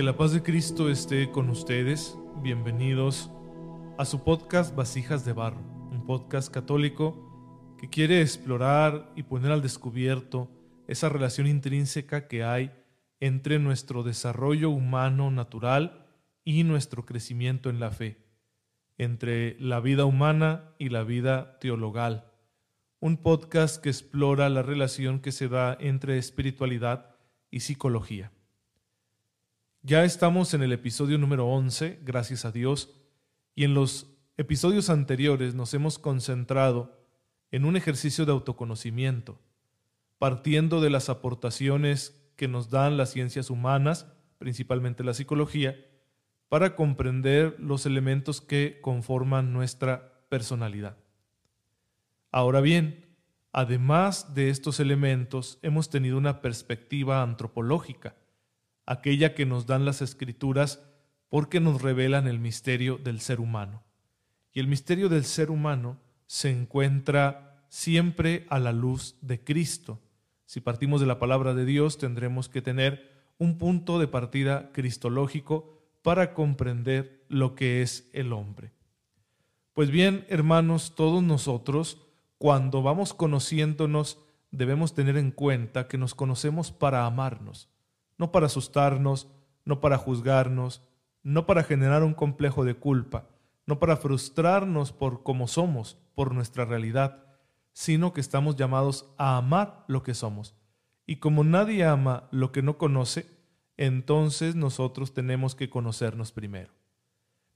Que la paz de Cristo esté con ustedes. Bienvenidos a su podcast Vasijas de Barro, un podcast católico que quiere explorar y poner al descubierto esa relación intrínseca que hay entre nuestro desarrollo humano natural y nuestro crecimiento en la fe, entre la vida humana y la vida teologal. Un podcast que explora la relación que se da entre espiritualidad y psicología. Ya estamos en el episodio número 11, gracias a Dios, y en los episodios anteriores nos hemos concentrado en un ejercicio de autoconocimiento, partiendo de las aportaciones que nos dan las ciencias humanas, principalmente la psicología, para comprender los elementos que conforman nuestra personalidad. Ahora bien, además de estos elementos, hemos tenido una perspectiva antropológica, aquella que nos dan las escrituras porque nos revelan el misterio del ser humano. Y el misterio del ser humano se encuentra siempre a la luz de Cristo. Si partimos de la palabra de Dios, tendremos que tener un punto de partida cristológico para comprender lo que es el hombre. Pues bien, hermanos, todos nosotros, cuando vamos conociéndonos, debemos tener en cuenta que nos conocemos para amarnos no para asustarnos, no para juzgarnos, no para generar un complejo de culpa, no para frustrarnos por cómo somos, por nuestra realidad, sino que estamos llamados a amar lo que somos. Y como nadie ama lo que no conoce, entonces nosotros tenemos que conocernos primero.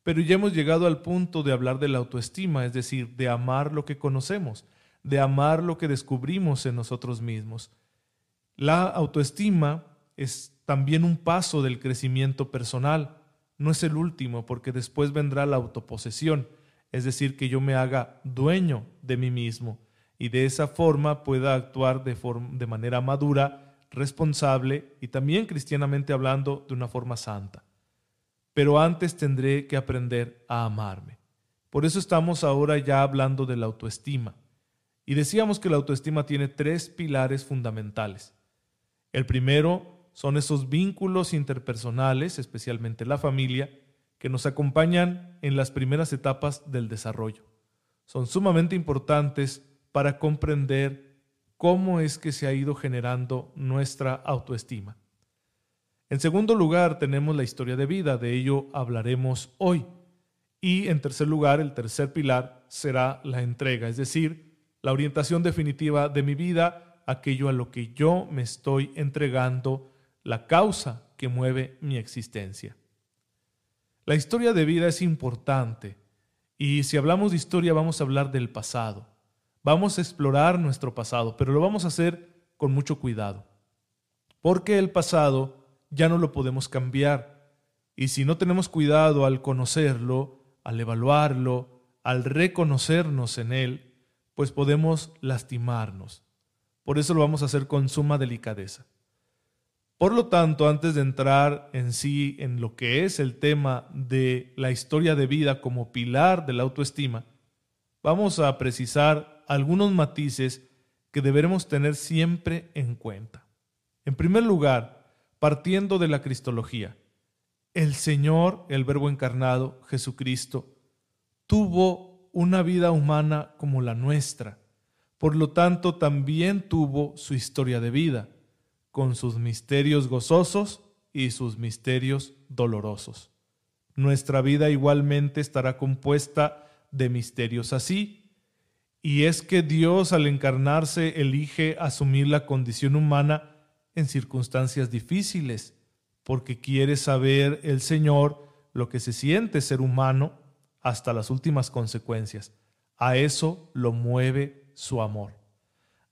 Pero ya hemos llegado al punto de hablar de la autoestima, es decir, de amar lo que conocemos, de amar lo que descubrimos en nosotros mismos. La autoestima es también un paso del crecimiento personal. No es el último, porque después vendrá la autoposesión, es decir, que yo me haga dueño de mí mismo y de esa forma pueda actuar de, de manera madura, responsable y también cristianamente hablando de una forma santa. Pero antes tendré que aprender a amarme. Por eso estamos ahora ya hablando de la autoestima. Y decíamos que la autoestima tiene tres pilares fundamentales. El primero son esos vínculos interpersonales, especialmente la familia, que nos acompañan en las primeras etapas del desarrollo. Son sumamente importantes para comprender cómo es que se ha ido generando nuestra autoestima. En segundo lugar, tenemos la historia de vida, de ello hablaremos hoy. Y en tercer lugar, el tercer pilar será la entrega, es decir, la orientación definitiva de mi vida, aquello a lo que yo me estoy entregando la causa que mueve mi existencia. La historia de vida es importante y si hablamos de historia vamos a hablar del pasado. Vamos a explorar nuestro pasado, pero lo vamos a hacer con mucho cuidado. Porque el pasado ya no lo podemos cambiar y si no tenemos cuidado al conocerlo, al evaluarlo, al reconocernos en él, pues podemos lastimarnos. Por eso lo vamos a hacer con suma delicadeza. Por lo tanto, antes de entrar en sí en lo que es el tema de la historia de vida como pilar de la autoestima, vamos a precisar algunos matices que deberemos tener siempre en cuenta. En primer lugar, partiendo de la Cristología, el Señor, el Verbo encarnado, Jesucristo, tuvo una vida humana como la nuestra. Por lo tanto, también tuvo su historia de vida con sus misterios gozosos y sus misterios dolorosos. Nuestra vida igualmente estará compuesta de misterios así, y es que Dios al encarnarse elige asumir la condición humana en circunstancias difíciles, porque quiere saber el Señor lo que se siente ser humano hasta las últimas consecuencias. A eso lo mueve su amor.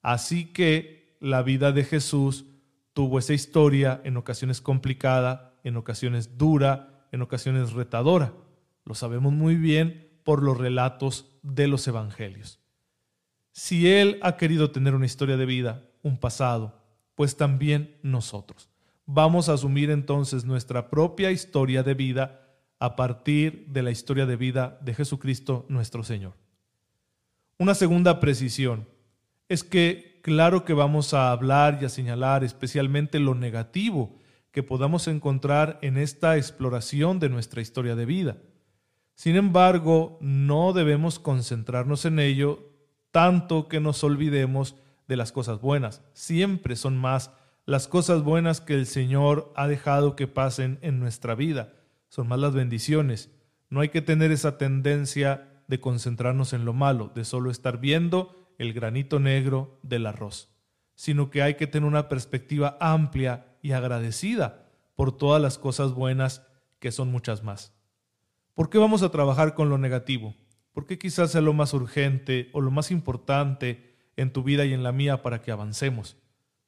Así que la vida de Jesús tuvo esa historia en ocasiones complicada, en ocasiones dura, en ocasiones retadora. Lo sabemos muy bien por los relatos de los evangelios. Si Él ha querido tener una historia de vida, un pasado, pues también nosotros. Vamos a asumir entonces nuestra propia historia de vida a partir de la historia de vida de Jesucristo nuestro Señor. Una segunda precisión es que claro que vamos a hablar y a señalar especialmente lo negativo que podamos encontrar en esta exploración de nuestra historia de vida. Sin embargo, no debemos concentrarnos en ello tanto que nos olvidemos de las cosas buenas. Siempre son más las cosas buenas que el Señor ha dejado que pasen en nuestra vida. Son más las bendiciones. No hay que tener esa tendencia de concentrarnos en lo malo, de solo estar viendo el granito negro del arroz, sino que hay que tener una perspectiva amplia y agradecida por todas las cosas buenas que son muchas más. ¿Por qué vamos a trabajar con lo negativo? Porque quizás sea lo más urgente o lo más importante en tu vida y en la mía para que avancemos.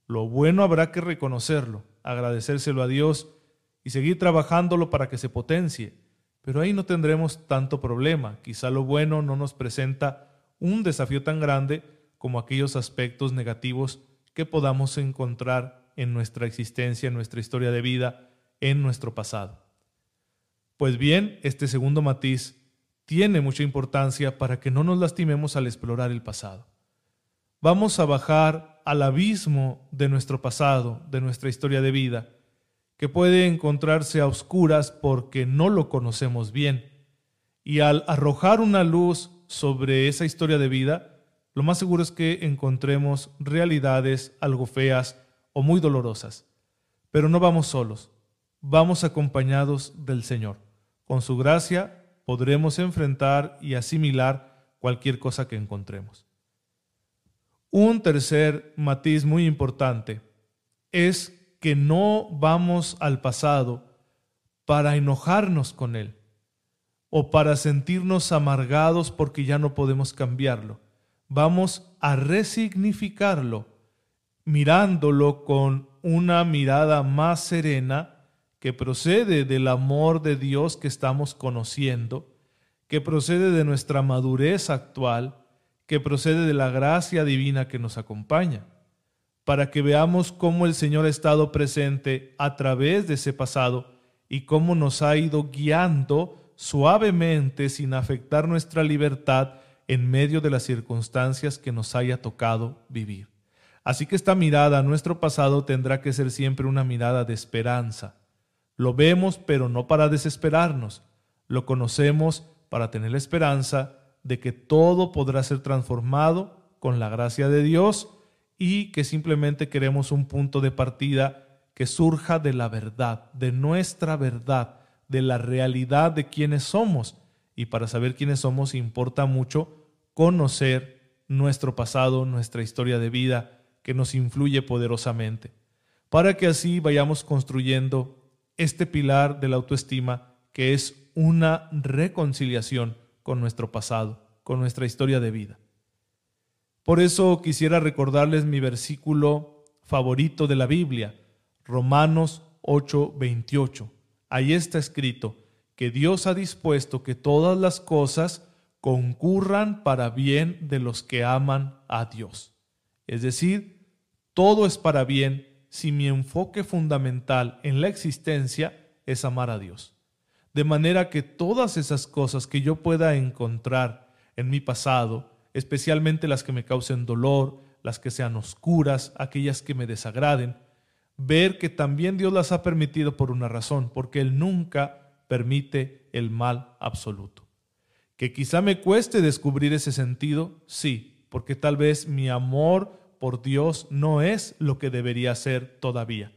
Lo bueno habrá que reconocerlo, agradecérselo a Dios y seguir trabajándolo para que se potencie. Pero ahí no tendremos tanto problema. Quizá lo bueno no nos presenta un desafío tan grande como aquellos aspectos negativos que podamos encontrar en nuestra existencia, en nuestra historia de vida, en nuestro pasado. Pues bien, este segundo matiz tiene mucha importancia para que no nos lastimemos al explorar el pasado. Vamos a bajar al abismo de nuestro pasado, de nuestra historia de vida, que puede encontrarse a oscuras porque no lo conocemos bien. Y al arrojar una luz sobre esa historia de vida, lo más seguro es que encontremos realidades algo feas o muy dolorosas. Pero no vamos solos, vamos acompañados del Señor. Con su gracia podremos enfrentar y asimilar cualquier cosa que encontremos. Un tercer matiz muy importante es que no vamos al pasado para enojarnos con él o para sentirnos amargados porque ya no podemos cambiarlo. Vamos a resignificarlo mirándolo con una mirada más serena que procede del amor de Dios que estamos conociendo, que procede de nuestra madurez actual, que procede de la gracia divina que nos acompaña, para que veamos cómo el Señor ha estado presente a través de ese pasado y cómo nos ha ido guiando suavemente sin afectar nuestra libertad en medio de las circunstancias que nos haya tocado vivir. Así que esta mirada a nuestro pasado tendrá que ser siempre una mirada de esperanza. Lo vemos, pero no para desesperarnos. Lo conocemos para tener la esperanza de que todo podrá ser transformado con la gracia de Dios y que simplemente queremos un punto de partida que surja de la verdad, de nuestra verdad, de la realidad de quiénes somos. Y para saber quiénes somos importa mucho conocer nuestro pasado, nuestra historia de vida, que nos influye poderosamente, para que así vayamos construyendo este pilar de la autoestima que es una reconciliación con nuestro pasado, con nuestra historia de vida. Por eso quisiera recordarles mi versículo favorito de la Biblia, Romanos 8:28. Ahí está escrito que Dios ha dispuesto que todas las cosas concurran para bien de los que aman a Dios. Es decir, todo es para bien si mi enfoque fundamental en la existencia es amar a Dios. De manera que todas esas cosas que yo pueda encontrar en mi pasado, especialmente las que me causen dolor, las que sean oscuras, aquellas que me desagraden, ver que también Dios las ha permitido por una razón, porque Él nunca permite el mal absoluto. Que quizá me cueste descubrir ese sentido, sí, porque tal vez mi amor por Dios no es lo que debería ser todavía.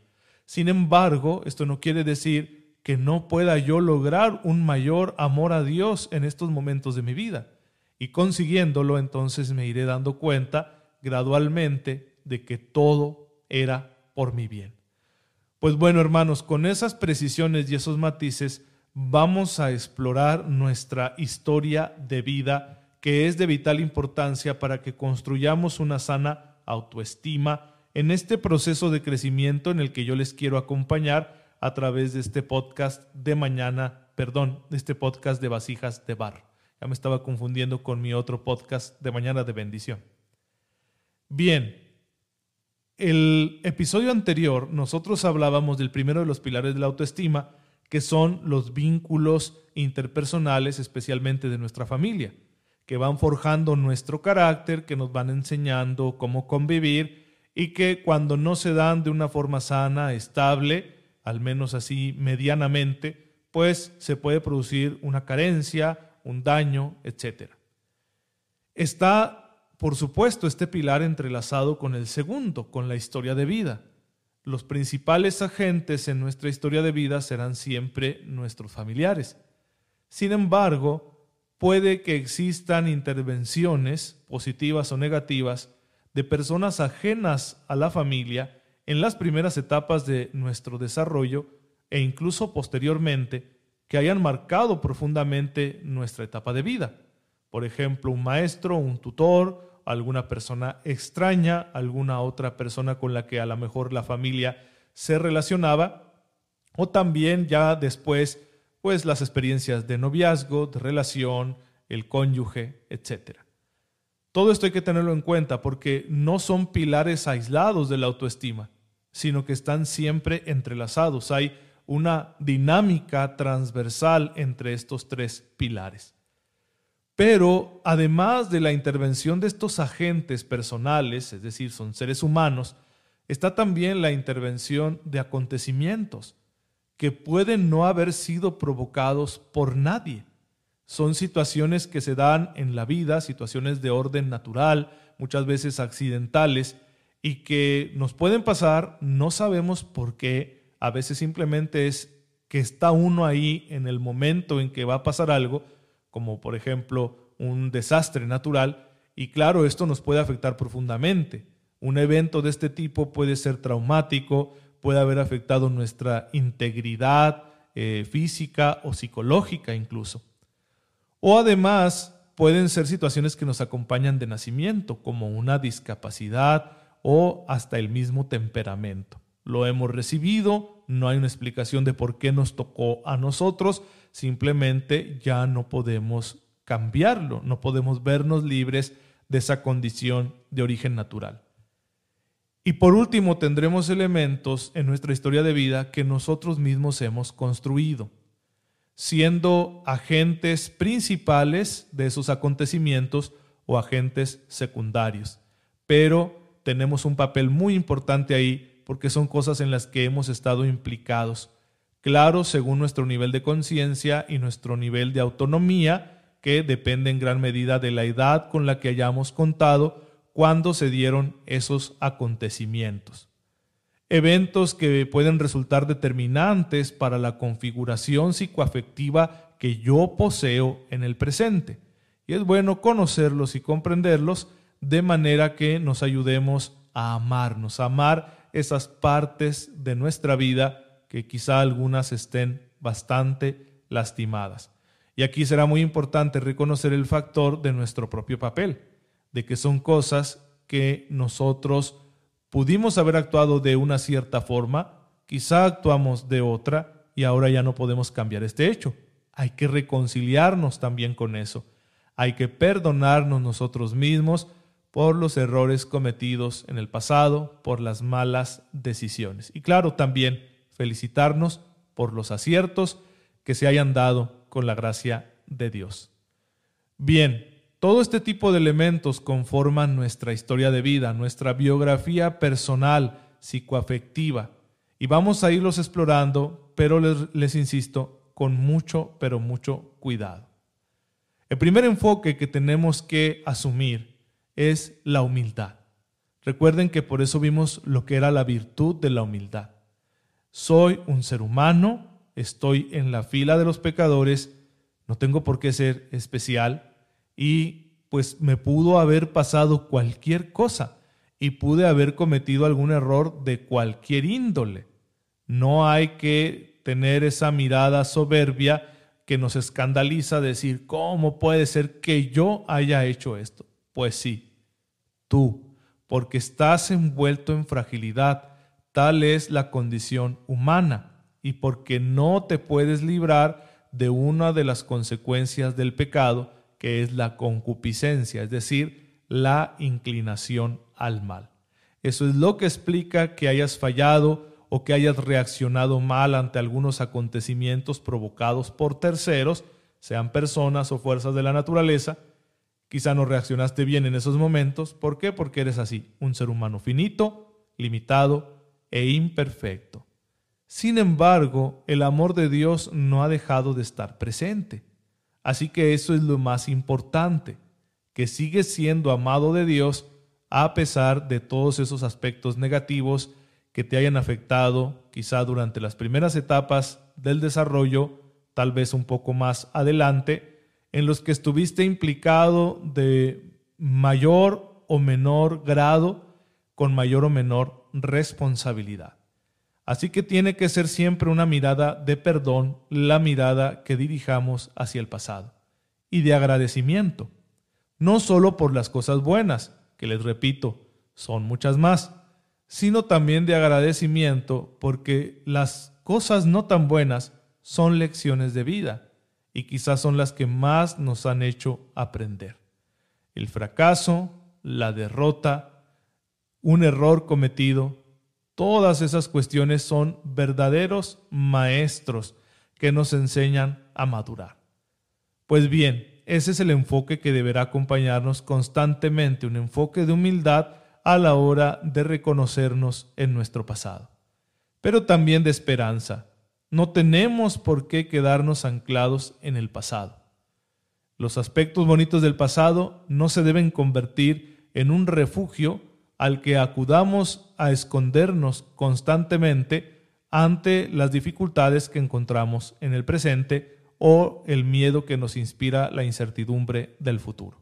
Sin embargo, esto no quiere decir que no pueda yo lograr un mayor amor a Dios en estos momentos de mi vida. Y consiguiéndolo, entonces me iré dando cuenta gradualmente de que todo era por mi bien. Pues bueno, hermanos, con esas precisiones y esos matices, vamos a explorar nuestra historia de vida, que es de vital importancia para que construyamos una sana autoestima, en este proceso de crecimiento en el que yo les quiero acompañar a través de este podcast de mañana, perdón, de este podcast de vasijas de bar. Ya me estaba confundiendo con mi otro podcast de mañana de bendición. Bien, el episodio anterior nosotros hablábamos del primero de los pilares de la autoestima, que son los vínculos interpersonales, especialmente de nuestra familia que van forjando nuestro carácter, que nos van enseñando cómo convivir y que cuando no se dan de una forma sana, estable, al menos así medianamente, pues se puede producir una carencia, un daño, etc. Está, por supuesto, este pilar entrelazado con el segundo, con la historia de vida. Los principales agentes en nuestra historia de vida serán siempre nuestros familiares. Sin embargo, puede que existan intervenciones, positivas o negativas, de personas ajenas a la familia en las primeras etapas de nuestro desarrollo e incluso posteriormente que hayan marcado profundamente nuestra etapa de vida. Por ejemplo, un maestro, un tutor, alguna persona extraña, alguna otra persona con la que a lo mejor la familia se relacionaba, o también ya después, pues las experiencias de noviazgo, de relación, el cónyuge, etc. Todo esto hay que tenerlo en cuenta porque no son pilares aislados de la autoestima, sino que están siempre entrelazados. Hay una dinámica transversal entre estos tres pilares. Pero además de la intervención de estos agentes personales, es decir, son seres humanos, está también la intervención de acontecimientos que pueden no haber sido provocados por nadie. Son situaciones que se dan en la vida, situaciones de orden natural, muchas veces accidentales, y que nos pueden pasar, no sabemos por qué, a veces simplemente es que está uno ahí en el momento en que va a pasar algo, como por ejemplo un desastre natural, y claro, esto nos puede afectar profundamente. Un evento de este tipo puede ser traumático, puede haber afectado nuestra integridad eh, física o psicológica incluso. O además pueden ser situaciones que nos acompañan de nacimiento, como una discapacidad o hasta el mismo temperamento. Lo hemos recibido, no hay una explicación de por qué nos tocó a nosotros, simplemente ya no podemos cambiarlo, no podemos vernos libres de esa condición de origen natural. Y por último, tendremos elementos en nuestra historia de vida que nosotros mismos hemos construido, siendo agentes principales de esos acontecimientos o agentes secundarios. Pero tenemos un papel muy importante ahí porque son cosas en las que hemos estado implicados. Claro, según nuestro nivel de conciencia y nuestro nivel de autonomía, que depende en gran medida de la edad con la que hayamos contado cuando se dieron esos acontecimientos. Eventos que pueden resultar determinantes para la configuración psicoafectiva que yo poseo en el presente. Y es bueno conocerlos y comprenderlos de manera que nos ayudemos a amarnos, a amar esas partes de nuestra vida que quizá algunas estén bastante lastimadas. Y aquí será muy importante reconocer el factor de nuestro propio papel, de que son cosas que nosotros pudimos haber actuado de una cierta forma, quizá actuamos de otra y ahora ya no podemos cambiar este hecho. Hay que reconciliarnos también con eso. Hay que perdonarnos nosotros mismos por los errores cometidos en el pasado, por las malas decisiones. Y claro, también felicitarnos por los aciertos que se hayan dado con la gracia de Dios. Bien, todo este tipo de elementos conforman nuestra historia de vida, nuestra biografía personal, psicoafectiva, y vamos a irlos explorando, pero les, insisto, con mucho, pero mucho cuidado. El primer enfoque que tenemos que asumir es la humildad. Recuerden que por eso vimos lo que era la virtud de la humildad. Soy un ser humano, estoy en la fila de los pecadores, no tengo por qué ser especial y pues me pudo haber pasado cualquier cosa y pude haber cometido algún error de cualquier índole. No hay que tener esa mirada soberbia que nos escandaliza decir, ¿cómo puede ser que yo haya hecho esto? Pues sí, tú, porque estás envuelto en fragilidad, tal es la condición humana y porque no te puedes librar de una de las consecuencias del pecado, que es la concupiscencia, es decir, la inclinación al mal. Eso es lo que explica que hayas fallado o que hayas reaccionado mal ante algunos acontecimientos provocados por terceros, sean personas o fuerzas de la naturaleza. Quizá no reaccionaste bien en esos momentos. ¿Por qué? Porque eres así, un ser humano finito, limitado e imperfecto. Sin embargo, el amor de Dios no ha dejado de estar presente. Así que eso es lo más importante, que sigues siendo amado de Dios a pesar de todos esos aspectos negativos que te hayan afectado quizá durante las primeras etapas del desarrollo, tal vez un poco más adelante, en los que estuviste implicado de mayor o menor grado, con mayor o menor responsabilidad. Así que tiene que ser siempre una mirada de perdón, la mirada que dirijamos hacia el pasado, y de agradecimiento, no solo por las cosas buenas, que les repito, son muchas más, sino también de agradecimiento porque las cosas no tan buenas son lecciones de vida y quizás son las que más nos han hecho aprender. El fracaso, la derrota, un error cometido, todas esas cuestiones son verdaderos maestros que nos enseñan a madurar. Pues bien, ese es el enfoque que deberá acompañarnos constantemente, un enfoque de humildad a la hora de reconocernos en nuestro pasado, pero también de esperanza. No tenemos por qué quedarnos anclados en el pasado. Los aspectos bonitos del pasado no se deben convertir en un refugio al que acudamos a escondernos constantemente ante las dificultades que encontramos en el presente o el miedo que nos inspira la incertidumbre del futuro.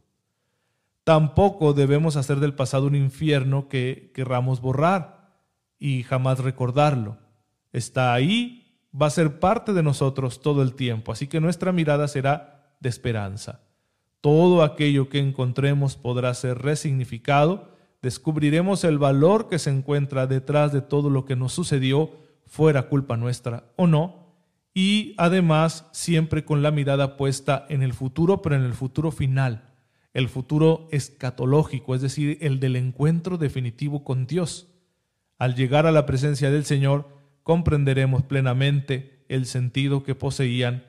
Tampoco debemos hacer del pasado un infierno que querramos borrar y jamás recordarlo. Está ahí, va a ser parte de nosotros todo el tiempo, así que nuestra mirada será de esperanza. Todo aquello que encontremos podrá ser resignificado, descubriremos el valor que se encuentra detrás de todo lo que nos sucedió, fuera culpa nuestra o no, y además siempre con la mirada puesta en el futuro, pero en el futuro final, el futuro escatológico, es decir, el del encuentro definitivo con Dios. Al llegar a la presencia del Señor, comprenderemos plenamente el sentido que poseían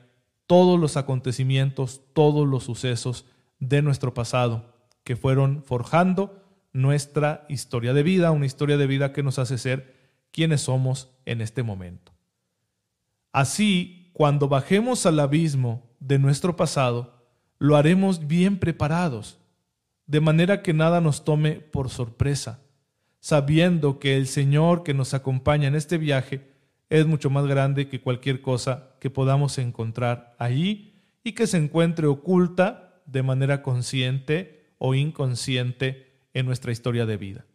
todos los acontecimientos, todos los sucesos de nuestro pasado, que fueron forjando nuestra historia de vida, una historia de vida que nos hace ser quienes somos en este momento. Así, cuando bajemos al abismo de nuestro pasado, lo haremos bien preparados, de manera que nada nos tome por sorpresa, sabiendo que el Señor que nos acompaña en este viaje es mucho más grande que cualquier cosa que podamos encontrar allí y que se encuentre oculta de manera consciente o inconsciente en nuestra historia de vida.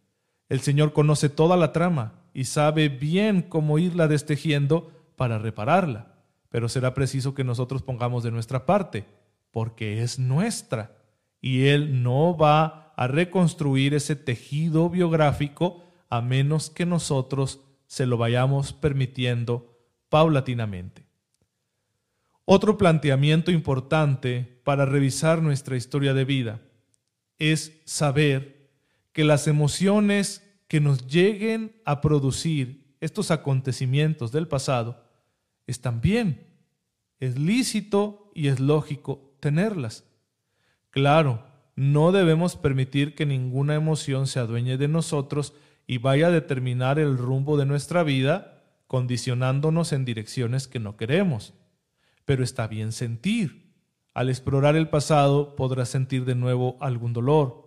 El Señor conoce toda la trama y sabe bien cómo irla destejiendo para repararla, pero será preciso que nosotros pongamos de nuestra parte, porque es nuestra, y Él no va a reconstruir ese tejido biográfico a menos que nosotros se lo vayamos permitiendo paulatinamente. Otro planteamiento importante para revisar nuestra historia de vida es saber que las emociones que nos lleguen a producir estos acontecimientos del pasado, están bien. Es lícito y es lógico tenerlas. Claro, no debemos permitir que ninguna emoción se adueñe de nosotros y vaya a determinar el rumbo de nuestra vida, condicionándonos en direcciones que no queremos. Pero está bien sentir. Al explorar el pasado podrás sentir de nuevo algún dolor,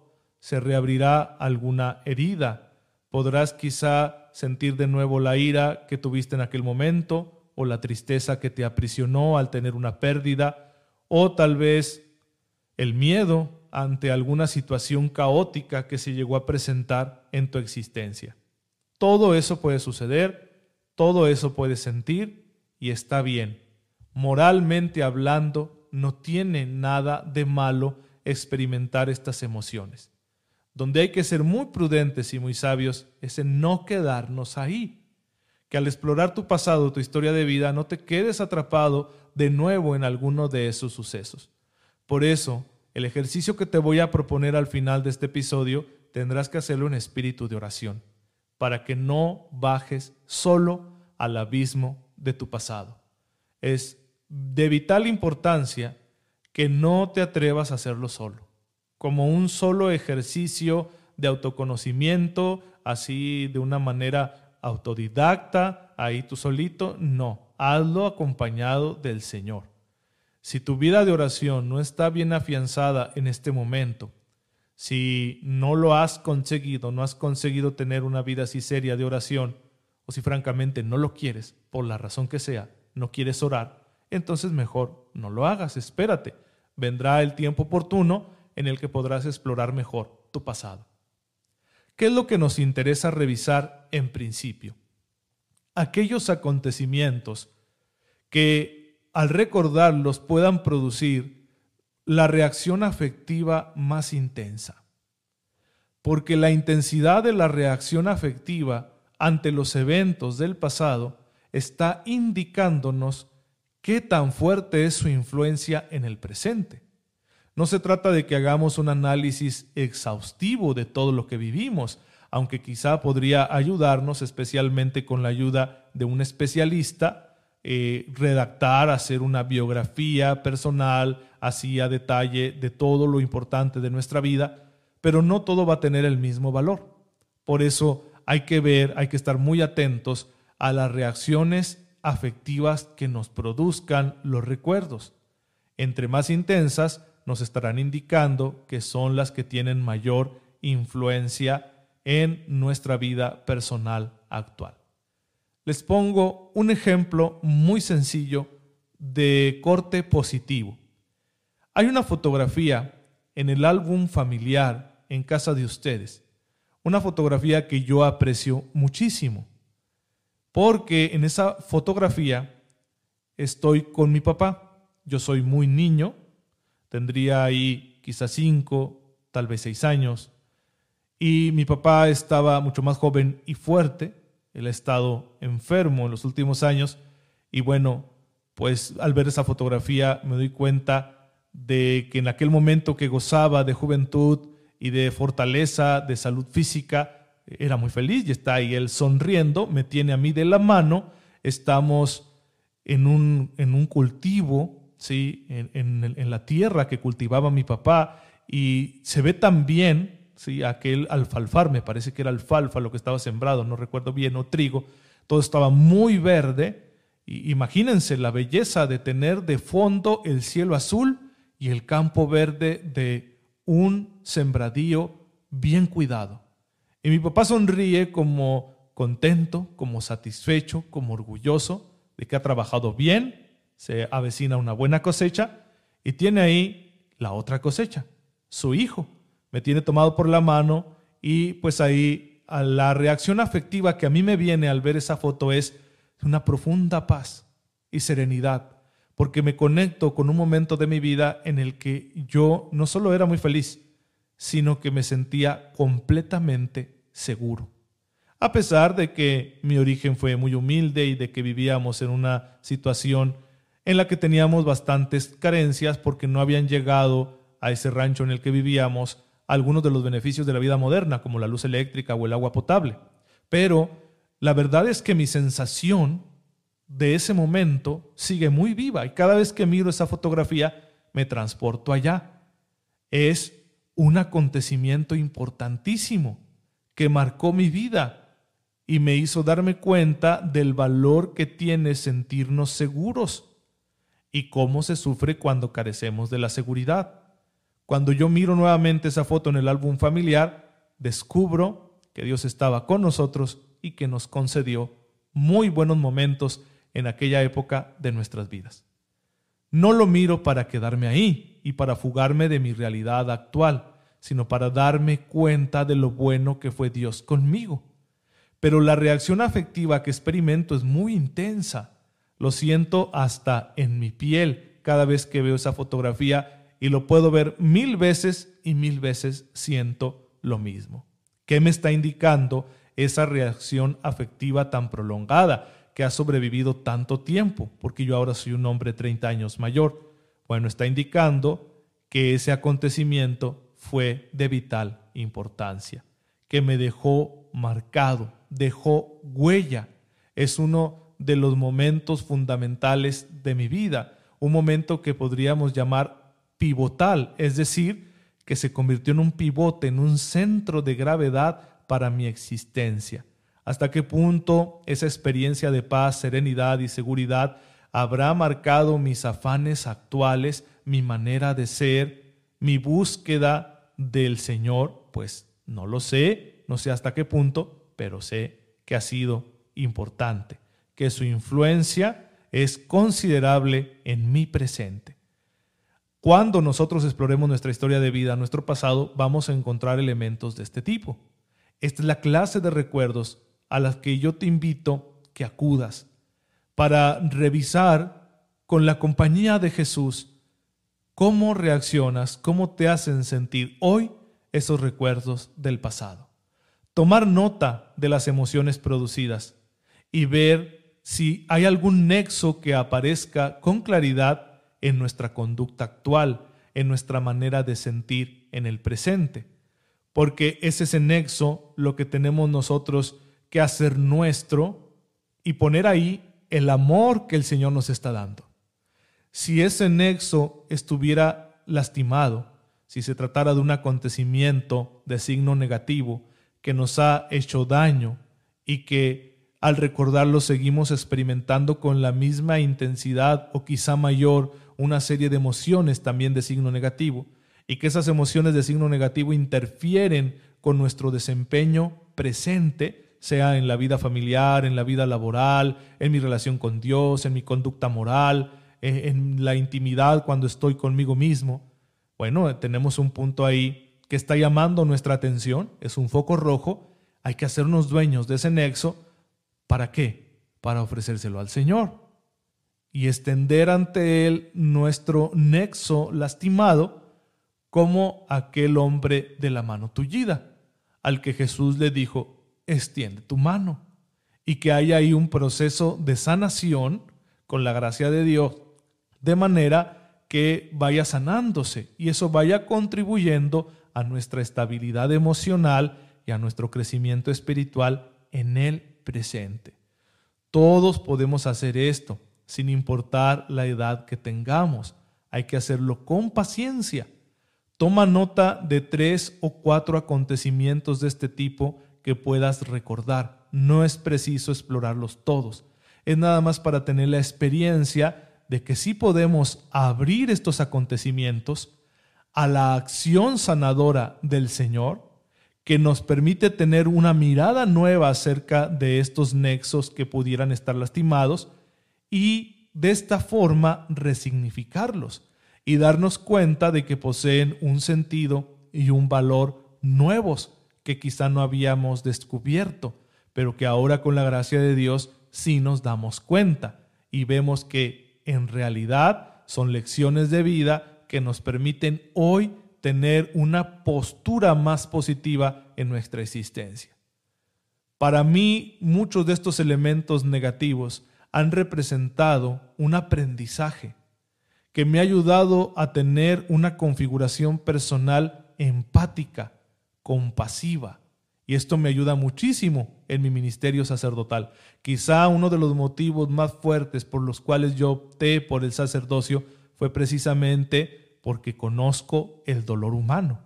se reabrirá alguna herida, podrás quizá sentir de nuevo la ira que tuviste en aquel momento o la tristeza que te aprisionó al tener una pérdida o tal vez el miedo ante alguna situación caótica que se llegó a presentar en tu existencia. Todo eso puede suceder, todo eso puede sentir y está bien. Moralmente hablando, no tiene nada de malo experimentar estas emociones. Donde hay que ser muy prudentes y muy sabios es en no quedarnos ahí. Que al explorar tu pasado, tu historia de vida, no te quedes atrapado de nuevo en alguno de esos sucesos. Por eso, el ejercicio que te voy a proponer al final de este episodio tendrás que hacerlo en espíritu de oración, para que no bajes solo al abismo de tu pasado. Es de vital importancia que no te atrevas a hacerlo solo como un solo ejercicio de autoconocimiento, así de una manera autodidacta, ahí tú solito, no, hazlo acompañado del Señor. Si tu vida de oración no está bien afianzada en este momento, si no lo has conseguido, no has conseguido tener una vida así seria de oración, o si francamente no lo quieres, por la razón que sea, no quieres orar, entonces mejor no lo hagas, espérate. Vendrá el tiempo oportuno en el que podrás explorar mejor tu pasado. ¿Qué es lo que nos interesa revisar en principio? Aquellos acontecimientos que al recordarlos puedan producir la reacción afectiva más intensa. Porque la intensidad de la reacción afectiva ante los eventos del pasado está indicándonos qué tan fuerte es su influencia en el presente. No se trata de que hagamos un análisis exhaustivo de todo lo que vivimos, aunque quizá podría ayudarnos, especialmente con la ayuda de un especialista, eh, redactar, hacer una biografía personal, así a detalle de todo lo importante de nuestra vida, pero no todo va a tener el mismo valor. Por eso hay que ver, hay que estar muy atentos a las reacciones afectivas que nos produzcan los recuerdos. Entre más intensas, nos estarán indicando que son las que tienen mayor influencia en nuestra vida personal actual. Les pongo un ejemplo muy sencillo de corte positivo. Hay una fotografía en el álbum familiar en casa de ustedes, una fotografía que yo aprecio muchísimo, porque en esa fotografía estoy con mi papá. Yo soy muy niño, tendría ahí quizás cinco, tal vez seis años, y mi papá estaba mucho más joven y fuerte, él ha estado enfermo en los últimos años, y bueno, pues al ver esa fotografía me doy cuenta de que en aquel momento que gozaba de juventud y de fortaleza, de salud física, era muy feliz y está ahí él sonriendo, me tiene a mí de la mano, estamos en un, en un cultivo ¿sí? En, la tierra que cultivaba mi papá y se ve también ¿sí? aquel alfalfar, me parece que era alfalfa lo que estaba sembrado, no recuerdo bien, o trigo, todo estaba muy verde. Y imagínense la belleza de tener de fondo el cielo azul y el campo verde de un sembradío bien cuidado. Y mi papá sonríe como contento, como satisfecho, como orgulloso de que ha trabajado bien se avecina una buena cosecha y tiene ahí la otra cosecha, su hijo. Me tiene tomado por la mano y pues ahí la reacción afectiva que a mí me viene al ver esa foto es una profunda paz y serenidad, porque me conecto con un momento de mi vida en el que yo no solo era muy feliz, sino que me sentía completamente seguro. A pesar de que mi origen fue muy humilde y de que vivíamos en una situación en la que teníamos bastantes carencias porque no habían llegado a ese rancho en el que vivíamos algunos de los beneficios de la vida moderna, como la luz eléctrica o el agua potable. Pero la verdad es que mi sensación de ese momento sigue muy viva y cada vez que miro esa fotografía me transporto allá. Es un acontecimiento importantísimo que marcó mi vida y me hizo darme cuenta del valor que tiene sentirnos seguros y cómo se sufre cuando carecemos de la seguridad. Cuando yo miro nuevamente esa foto en el álbum familiar, descubro que Dios estaba con nosotros y que nos concedió muy buenos momentos en aquella época de nuestras vidas. No lo miro para quedarme ahí y para fugarme de mi realidad actual, sino para darme cuenta de lo bueno que fue Dios conmigo. Pero la reacción afectiva que experimento es muy intensa lo siento hasta en mi piel cada vez que veo esa fotografía y lo puedo ver mil veces y mil veces siento lo mismo. ¿Qué me está indicando esa reacción afectiva tan prolongada que ha sobrevivido tanto tiempo? Porque yo ahora soy un hombre de 30 años mayor. Bueno, está indicando que ese acontecimiento fue de vital importancia, que me dejó marcado, dejó huella. Es uno de los momentos fundamentales de mi vida, un momento que podríamos llamar pivotal, es decir, que se convirtió en un pivote, en un centro de gravedad para mi existencia. hasta qué punto esa experiencia de paz, serenidad y seguridad habrá marcado mis afanes actuales, mi manera de ser, mi búsqueda del Señor, pues no lo sé, no sé hasta qué punto, pero sé que ha sido importante, que su influencia es considerable en mi presente. Cuando nosotros exploremos nuestra historia de vida, nuestro pasado, vamos a encontrar elementos de este tipo. Esta es la clase de recuerdos a las que yo te invito que acudas para revisar con la compañía de Jesús cómo reaccionas, cómo te hacen sentir hoy esos recuerdos del pasado. Tomar nota de las emociones producidas y ver si hay algún nexo que aparezca con claridad en nuestra conducta actual, en nuestra manera de sentir en el presente. Porque es ese nexo lo que tenemos nosotros que hacer nuestro y poner ahí el amor que el Señor nos está dando. Si ese nexo estuviera lastimado, si se tratara de un acontecimiento de signo negativo que nos ha hecho daño y que al recordarlo seguimos experimentando con la misma intensidad o quizá mayor una serie de emociones también de signo negativo y que esas emociones de signo negativo interfieren con nuestro desempeño presente, sea en la vida familiar, en la vida laboral, en mi relación con Dios, en mi conducta moral, en la intimidad cuando estoy conmigo mismo. Bueno, tenemos un punto ahí que está llamando nuestra atención, es un foco rojo, hay que hacernos dueños de ese nexo. ¿Para qué? Para ofrecérselo al Señor y extender ante Él nuestro nexo lastimado como aquel hombre de la mano tullida, al que Jesús le dijo, extiende tu mano y que haya ahí un proceso de sanación con la gracia de Dios, de manera que vaya sanándose y eso vaya contribuyendo a nuestra estabilidad emocional y a nuestro crecimiento espiritual en el presente. Todos podemos hacer esto sin importar la edad que tengamos. Hay que hacerlo con paciencia. Toma nota de tres o cuatro acontecimientos de este tipo que puedas recordar. No es preciso explorarlos todos. Es nada más para tener la experiencia de que sí podemos abrir estos acontecimientos a la acción sanadora del Señor, que nos permite tener una mirada nueva acerca de estos nexos que pudieran estar lastimados y de esta forma resignificarlos y darnos cuenta de que poseen un sentido y un valor nuevos que quizá no habíamos descubierto, pero que ahora con la gracia de Dios sí nos damos cuenta y vemos que en realidad son lecciones de vida que nos permiten hoy tener una postura más positiva en nuestra existencia. Para mí, muchos de estos elementos negativos han representado un aprendizaje que me ha ayudado a tener una configuración personal empática compasiva. Y esto me ayuda muchísimo en mi ministerio sacerdotal. Quizá uno de los motivos más fuertes por los cuales yo opté por el sacerdocio fue precisamente porque conozco el dolor humano.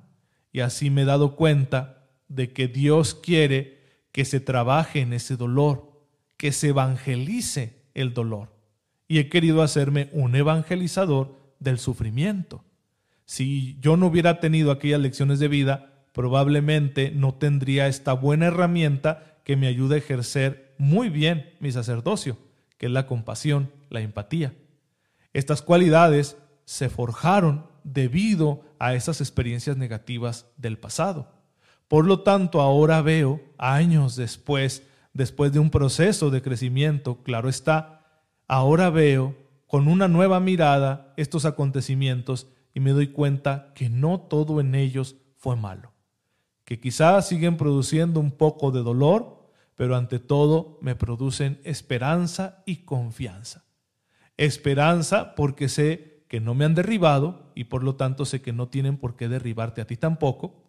Y así me he dado cuenta de que Dios quiere que se trabaje en ese dolor, que se evangelice el dolor. Y he querido hacerme un evangelizador del sufrimiento. Si yo no hubiera tenido aquellas lecciones de vida, probablemente no tendría esta buena herramienta que me ayude a ejercer muy bien mi sacerdocio, que es la compasión, la empatía. Estas cualidades se forjaron debido a esas experiencias negativas del pasado. Por lo tanto, ahora veo, años después, después de un proceso de crecimiento, claro está, ahora veo con una nueva mirada estos acontecimientos y me doy cuenta que no todo en ellos fue malo que quizás siguen produciendo un poco de dolor, pero ante todo me producen esperanza y confianza. Esperanza porque sé que no me han derribado y por lo tanto sé que no tienen por qué derribarte a ti tampoco.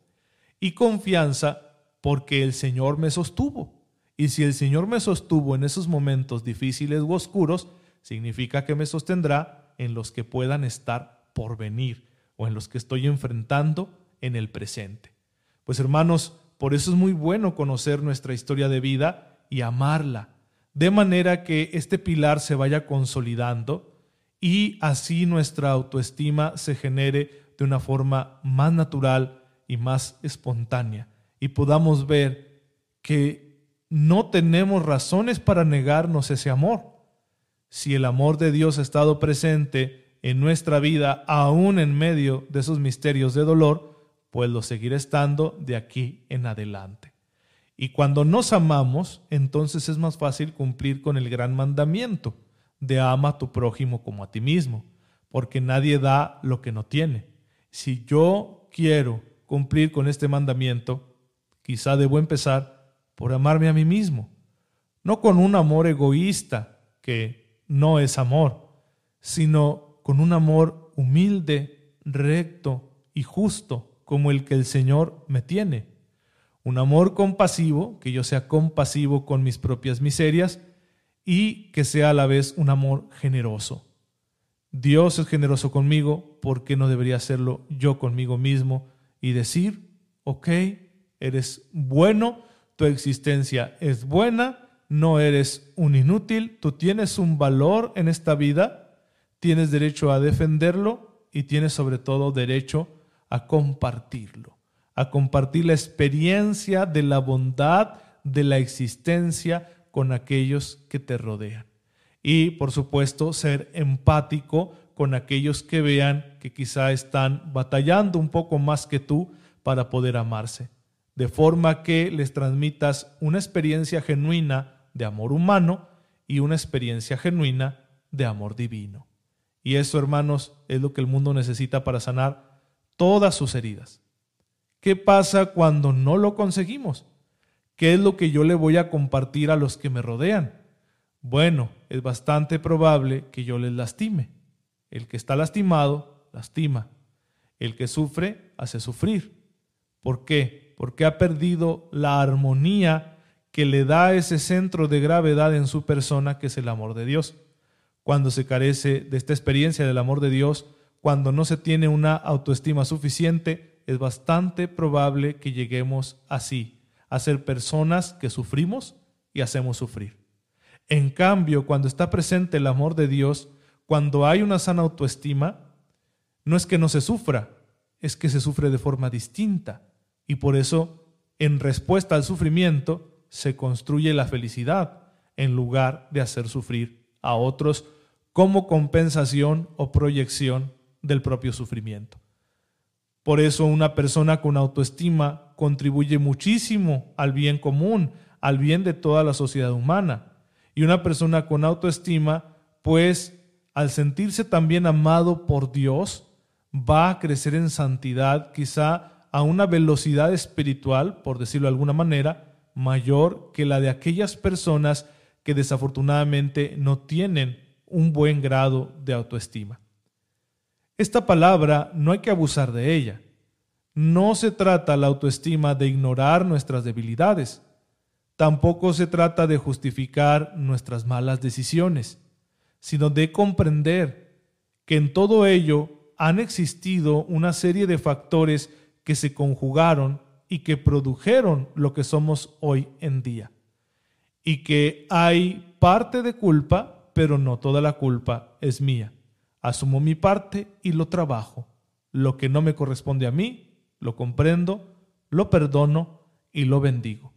Y confianza porque el Señor me sostuvo. Y si el Señor me sostuvo en esos momentos difíciles u oscuros, significa que me sostendrá en los que puedan estar por venir o en los que estoy enfrentando en el presente. Pues hermanos, por eso es muy bueno conocer nuestra historia de vida y amarla, de manera que este pilar se vaya consolidando y así nuestra autoestima se genere de una forma más natural y más espontánea y podamos ver que no tenemos razones para negarnos ese amor. Si el amor de Dios ha estado presente en nuestra vida, aún en medio de esos misterios de dolor, pues lo seguirá estando de aquí en adelante. Y cuando nos amamos, entonces es más fácil cumplir con el gran mandamiento de ama a tu prójimo como a ti mismo, porque nadie da lo que no tiene si yo quiero cumplir con este mandamiento, quizá debo empezar por amarme a mí mismo, no con un amor egoísta, que no es amor, sino con un amor humilde, recto y justo, como el que el Señor me tiene. Un amor compasivo, que yo sea compasivo con mis propias miserias y que sea a la vez un amor generoso. Dios es generoso conmigo, ¿por qué no debería hacerlo yo conmigo mismo y decir, ok, eres bueno, tu existencia es buena, no eres un inútil, tú tienes un valor en esta vida, tienes derecho a defenderlo y tienes sobre todo derecho a compartirlo, a compartir la experiencia de la bondad de la existencia con aquellos que te rodean y por supuesto ser empático con aquellos que vean que quizá están batallando un poco más que tú para poder amarse, de forma que les transmitas una experiencia genuina de amor humano y una experiencia genuina de amor divino. Y eso, hermanos, es lo que el mundo necesita para sanar todas sus heridas. ¿Qué pasa cuando no lo conseguimos? ¿Qué es lo que yo le voy a compartir a los que me rodean? Bueno, es bastante probable que yo les lastime. El que está lastimado, lastima. El que sufre, hace sufrir. ¿Por qué? Porque ha perdido la armonía que le da ese centro de gravedad en su persona, que es el amor de Dios. Cuando se carece de esta experiencia del amor de Dios, cuando no se tiene una autoestima suficiente, es bastante probable que lleguemos así, a ser personas que sufrimos y hacemos sufrir. En cambio, cuando está presente el amor de Dios, cuando hay una sana autoestima, no es que no se sufra, es que se sufre de forma distinta. Y por eso, en respuesta al sufrimiento, se construye la felicidad en lugar de hacer sufrir a otros como compensación o proyección del propio sufrimiento. Por eso una persona con autoestima contribuye muchísimo al bien común, al bien de toda la sociedad humana. Y una persona con autoestima, pues al sentirse también amado por Dios, va a crecer en santidad, quizá a una velocidad espiritual, por decirlo de alguna manera, mayor que la de aquellas personas que desafortunadamente no tienen un buen grado de autoestima. Esta palabra no hay que abusar de ella. No se trata la autoestima de ignorar nuestras debilidades, Tampoco se trata de justificar nuestras malas decisiones, sino de comprender que en todo ello han existido una serie de factores que se conjugaron y que produjeron lo que somos hoy en día. Y que hay parte de culpa, pero no toda la culpa es mía. Asumo mi parte y lo trabajo. Lo que no me corresponde a mí, lo comprendo, lo perdono y lo bendigo.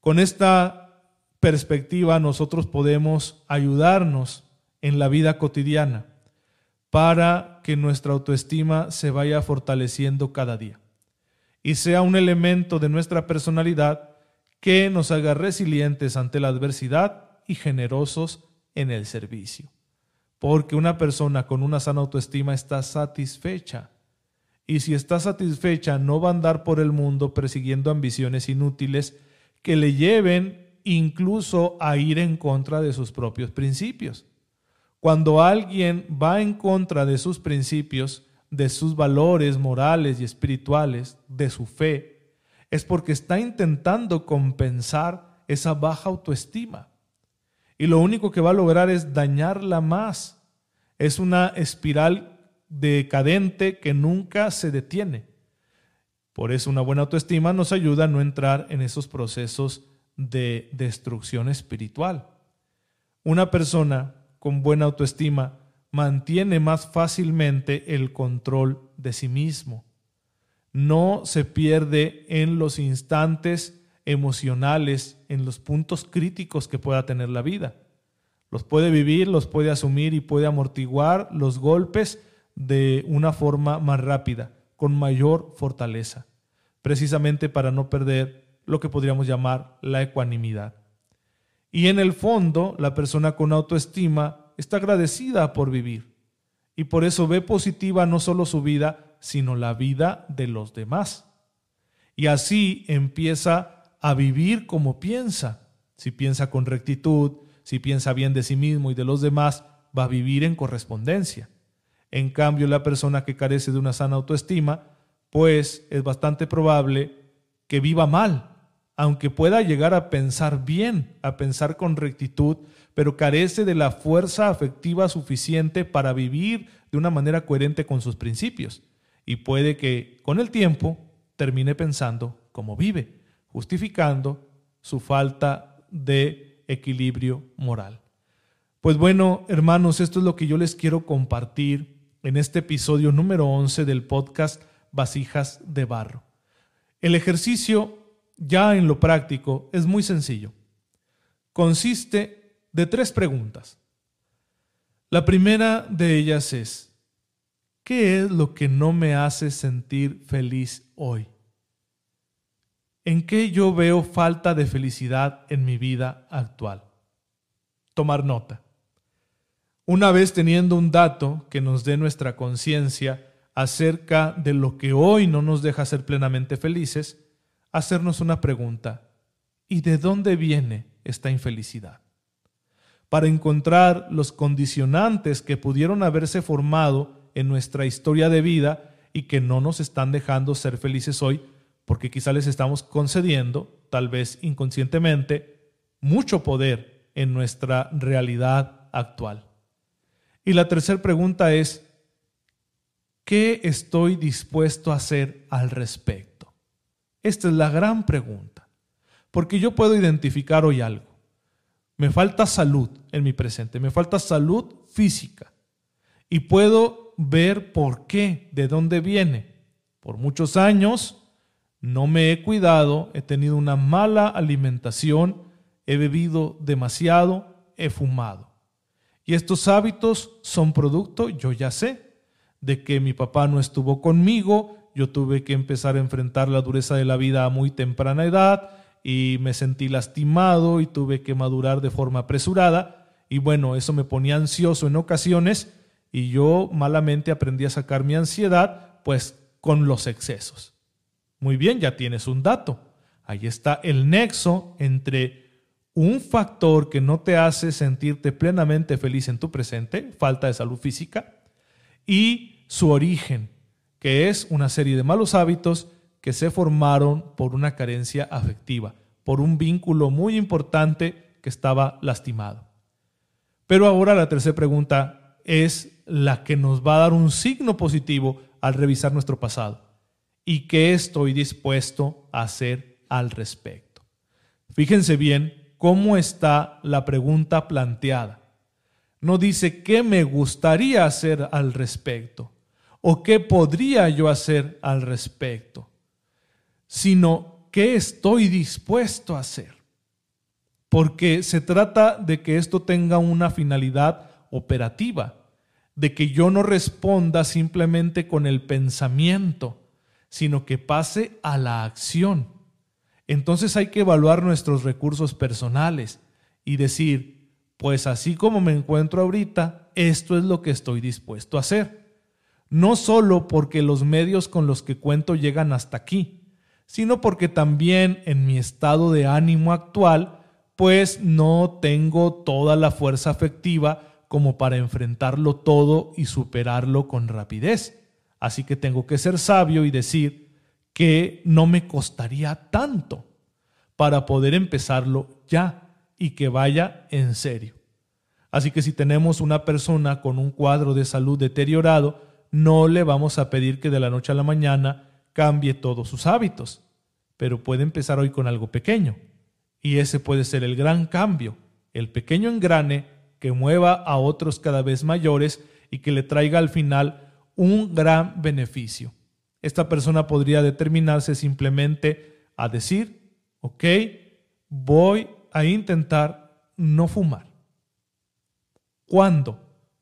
Con esta perspectiva nosotros podemos ayudarnos en la vida cotidiana para que nuestra autoestima se vaya fortaleciendo cada día y sea un elemento de nuestra personalidad que nos haga resilientes ante la adversidad y generosos en el servicio. Porque una persona con una sana autoestima está satisfecha. Y si está satisfecha no va a andar por el mundo persiguiendo ambiciones inútiles que le lleven incluso a ir en contra de sus propios principios. Cuando alguien va en contra de sus principios, de sus valores morales y espirituales, de su fe, es porque está intentando compensar esa baja autoestima. Y lo único que va a lograr es dañarla más. Es una espiral decadente que nunca se detiene. Por eso una buena autoestima nos ayuda a no entrar en esos procesos de destrucción espiritual. Una persona con buena autoestima mantiene más fácilmente el control de sí mismo. No se pierde en los instantes emocionales, en los puntos críticos que pueda tener la vida. Los puede vivir, los puede asumir y puede amortiguar los golpes de una forma más rápida, con mayor fortaleza, precisamente para no perder lo que podríamos llamar la ecuanimidad. Y en el fondo, la persona con autoestima está agradecida por vivir y por eso ve positiva no solo su vida, sino la vida de los demás. Y así empieza a vivir como piensa. Si piensa con rectitud, si piensa bien de sí mismo y de los demás, va a vivir en correspondencia. En cambio, la persona que carece de una sana autoestima, pues es bastante probable que viva mal, aunque pueda llegar a pensar bien, a pensar con rectitud, pero carece de la fuerza afectiva suficiente para vivir de una manera coherente con sus principios. Y puede que con el tiempo termine pensando como vive, justificando su falta de equilibrio moral. Pues bueno, hermanos, esto es lo que yo les quiero compartir en este episodio número 11 del podcast Vasijas de Barro. El ejercicio ya en lo práctico es muy sencillo. Consiste de tres preguntas. La primera de ellas es, ¿qué es lo que no me hace sentir feliz hoy? ¿En qué yo veo falta de felicidad en mi vida actual? Tomar nota. Una vez teniendo un dato que nos dé nuestra conciencia acerca de lo que hoy no nos deja ser plenamente felices, hacernos una pregunta. ¿Y de dónde viene esta infelicidad? Para encontrar los condicionantes que pudieron haberse formado en nuestra historia de vida y que no nos están dejando ser felices hoy, porque quizá les estamos concediendo, tal vez inconscientemente, mucho poder en nuestra realidad actual. Y la tercera pregunta es, ¿qué estoy dispuesto a hacer al respecto? Esta es la gran pregunta. Porque yo puedo identificar hoy algo. Me falta salud en mi presente, me falta salud física. Y puedo ver por qué, de dónde viene. Por muchos años no me he cuidado, he tenido una mala alimentación, he bebido demasiado, he fumado. Y estos hábitos son producto, yo ya sé, de que mi papá no estuvo conmigo, yo tuve que empezar a enfrentar la dureza de la vida a muy temprana edad y me sentí lastimado y tuve que madurar de forma apresurada y bueno, eso me ponía ansioso en ocasiones y yo malamente aprendí a sacar mi ansiedad pues con los excesos. Muy bien, ya tienes un dato. Ahí está el nexo entre un factor que no te hace sentirte plenamente feliz en tu presente, falta de salud física, y su origen, que es una serie de malos hábitos que se formaron por una carencia afectiva, por un vínculo muy importante que estaba lastimado. Pero ahora la tercera pregunta es la que nos va a dar un signo positivo al revisar nuestro pasado. ¿Y qué estoy dispuesto a hacer al respecto? Fíjense bien cómo está la pregunta planteada. No dice qué me gustaría hacer al respecto o qué podría yo hacer al respecto, sino qué estoy dispuesto a hacer. Porque se trata de que esto tenga una finalidad operativa, de que yo no responda simplemente con el pensamiento, sino que pase a la acción. Entonces hay que evaluar nuestros recursos personales y decir, pues así como me encuentro ahorita, esto es lo que estoy dispuesto a hacer no solo porque los medios con los que cuento llegan hasta aquí, sino porque también en mi estado de ánimo actual, pues no tengo toda la fuerza afectiva como para enfrentarlo todo y superarlo con rapidez. Así que tengo que ser sabio y decir que no me costaría tanto para poder empezarlo ya y que vaya en serio. Así que si tenemos una persona con un cuadro de salud deteriorado, no le vamos a pedir que de la noche a la mañana cambie todos sus hábitos, pero puede empezar hoy con algo pequeño. Y ese puede ser el gran cambio, el pequeño engrane que mueva a otros cada vez mayores y que le traiga al final un gran beneficio. Esta persona podría determinarse simplemente a decir, ok, voy a intentar no fumar. ¿Cuándo?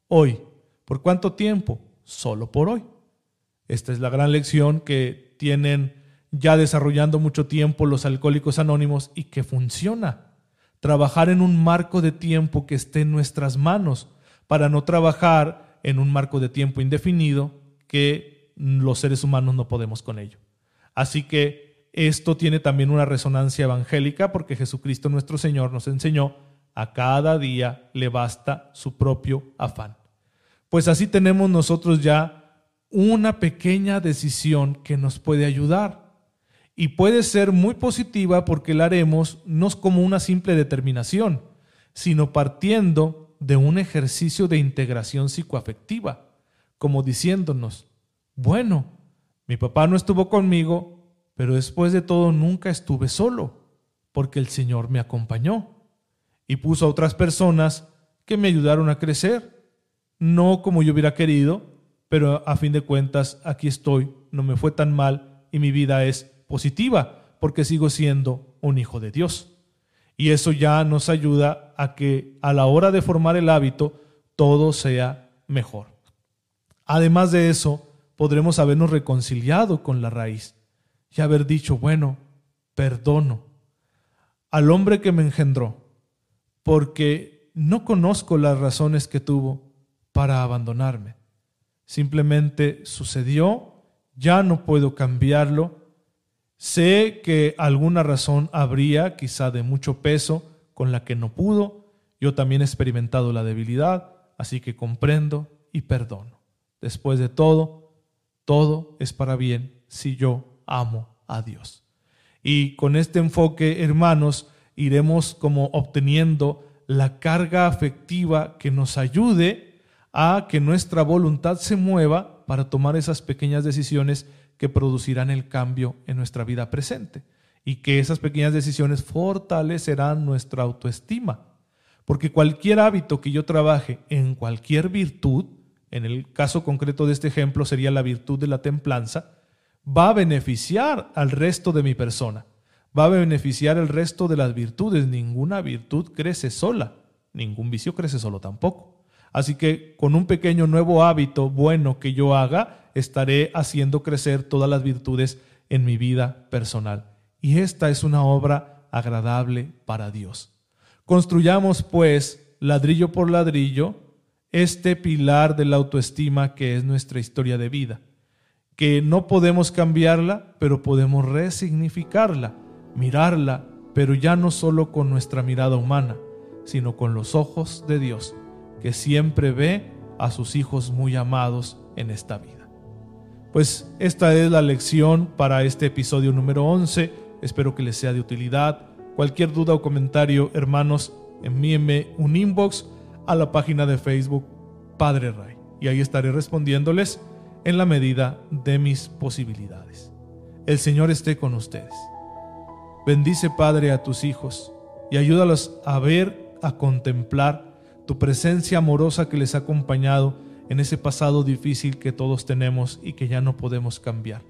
Hoy. ¿Por cuánto tiempo? Solo por hoy. Esta es la gran lección que tienen ya desarrollando mucho tiempo los alcohólicos anónimos y que funciona. Trabajar en un marco de tiempo que esté en nuestras manos para no trabajar en un marco de tiempo indefinido que los seres humanos no podemos con ello. Así que esto tiene también una resonancia evangélica porque Jesucristo nuestro Señor nos enseñó a cada día le basta su propio afán. Pues así tenemos nosotros ya una pequeña decisión que nos puede ayudar y puede ser muy positiva porque la haremos no como una simple determinación, sino partiendo de un ejercicio de integración psicoafectiva, como diciéndonos, bueno, mi papá no estuvo conmigo, pero después de todo nunca estuve solo, porque el Señor me acompañó y puso a otras personas que me ayudaron a crecer, no como yo hubiera querido, pero a fin de cuentas aquí estoy, no me fue tan mal y mi vida es positiva porque sigo siendo un hijo de Dios. Y eso ya nos ayuda a que a la hora de formar el hábito todo sea mejor. Además de eso, podremos habernos reconciliado con la raíz y haber dicho, bueno, perdono al hombre que me engendró, porque no conozco las razones que tuvo para abandonarme. Simplemente sucedió, ya no puedo cambiarlo Sé que alguna razón habría, quizá de mucho peso, con la que no pudo. Yo también he experimentado la debilidad, así que comprendo y perdono. Después de todo, todo es para bien si yo amo a Dios. Y con este enfoque, hermanos, iremos como obteniendo la carga afectiva que nos ayude a que nuestra voluntad se mueva para tomar esas pequeñas decisiones que producirán el cambio en nuestra vida presente y que esas pequeñas decisiones fortalecerán nuestra autoestima. Porque cualquier hábito que yo trabaje en cualquier virtud, en el caso concreto de este ejemplo sería la virtud de la templanza, va a beneficiar al resto de mi persona, va a beneficiar el resto de las virtudes. Ninguna virtud crece sola, ningún vicio crece solo tampoco. Así que con un pequeño nuevo hábito bueno que yo haga, estaré haciendo crecer todas las virtudes en mi vida personal. Y esta es una obra agradable para Dios. Construyamos, pues, ladrillo por ladrillo, este pilar de la autoestima que es nuestra historia de vida, que no podemos cambiarla, pero podemos resignificarla, mirarla, pero ya no solo con nuestra mirada humana, sino con los ojos de Dios, que siempre ve a sus hijos muy amados en esta vida. Pues esta es la lección para este episodio número 11. Espero que les sea de utilidad. Cualquier duda o comentario, hermanos, envíenme un inbox a la página de Facebook Padre Ray y ahí estaré respondiéndoles en la medida de mis posibilidades. El Señor esté con ustedes. Bendice, Padre, a tus hijos y ayúdalos a ver, a contemplar tu presencia amorosa que les ha acompañado en ese pasado difícil que todos tenemos y que ya no podemos cambiar.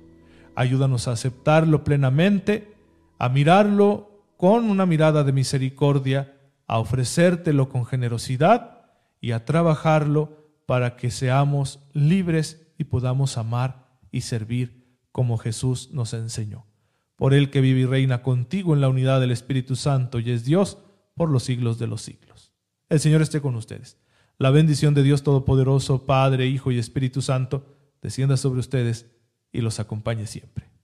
Ayúdanos a aceptarlo plenamente, a mirarlo con una mirada de misericordia, a ofrecértelo con generosidad y a trabajarlo para que seamos libres y podamos amar y servir como Jesús nos enseñó. Por el que vive y reina contigo en la unidad del Espíritu Santo y es Dios por los siglos de los siglos. El Señor esté con ustedes. La bendición de Dios Todopoderoso, Padre, Hijo y Espíritu Santo, descienda sobre ustedes y los acompañe siempre.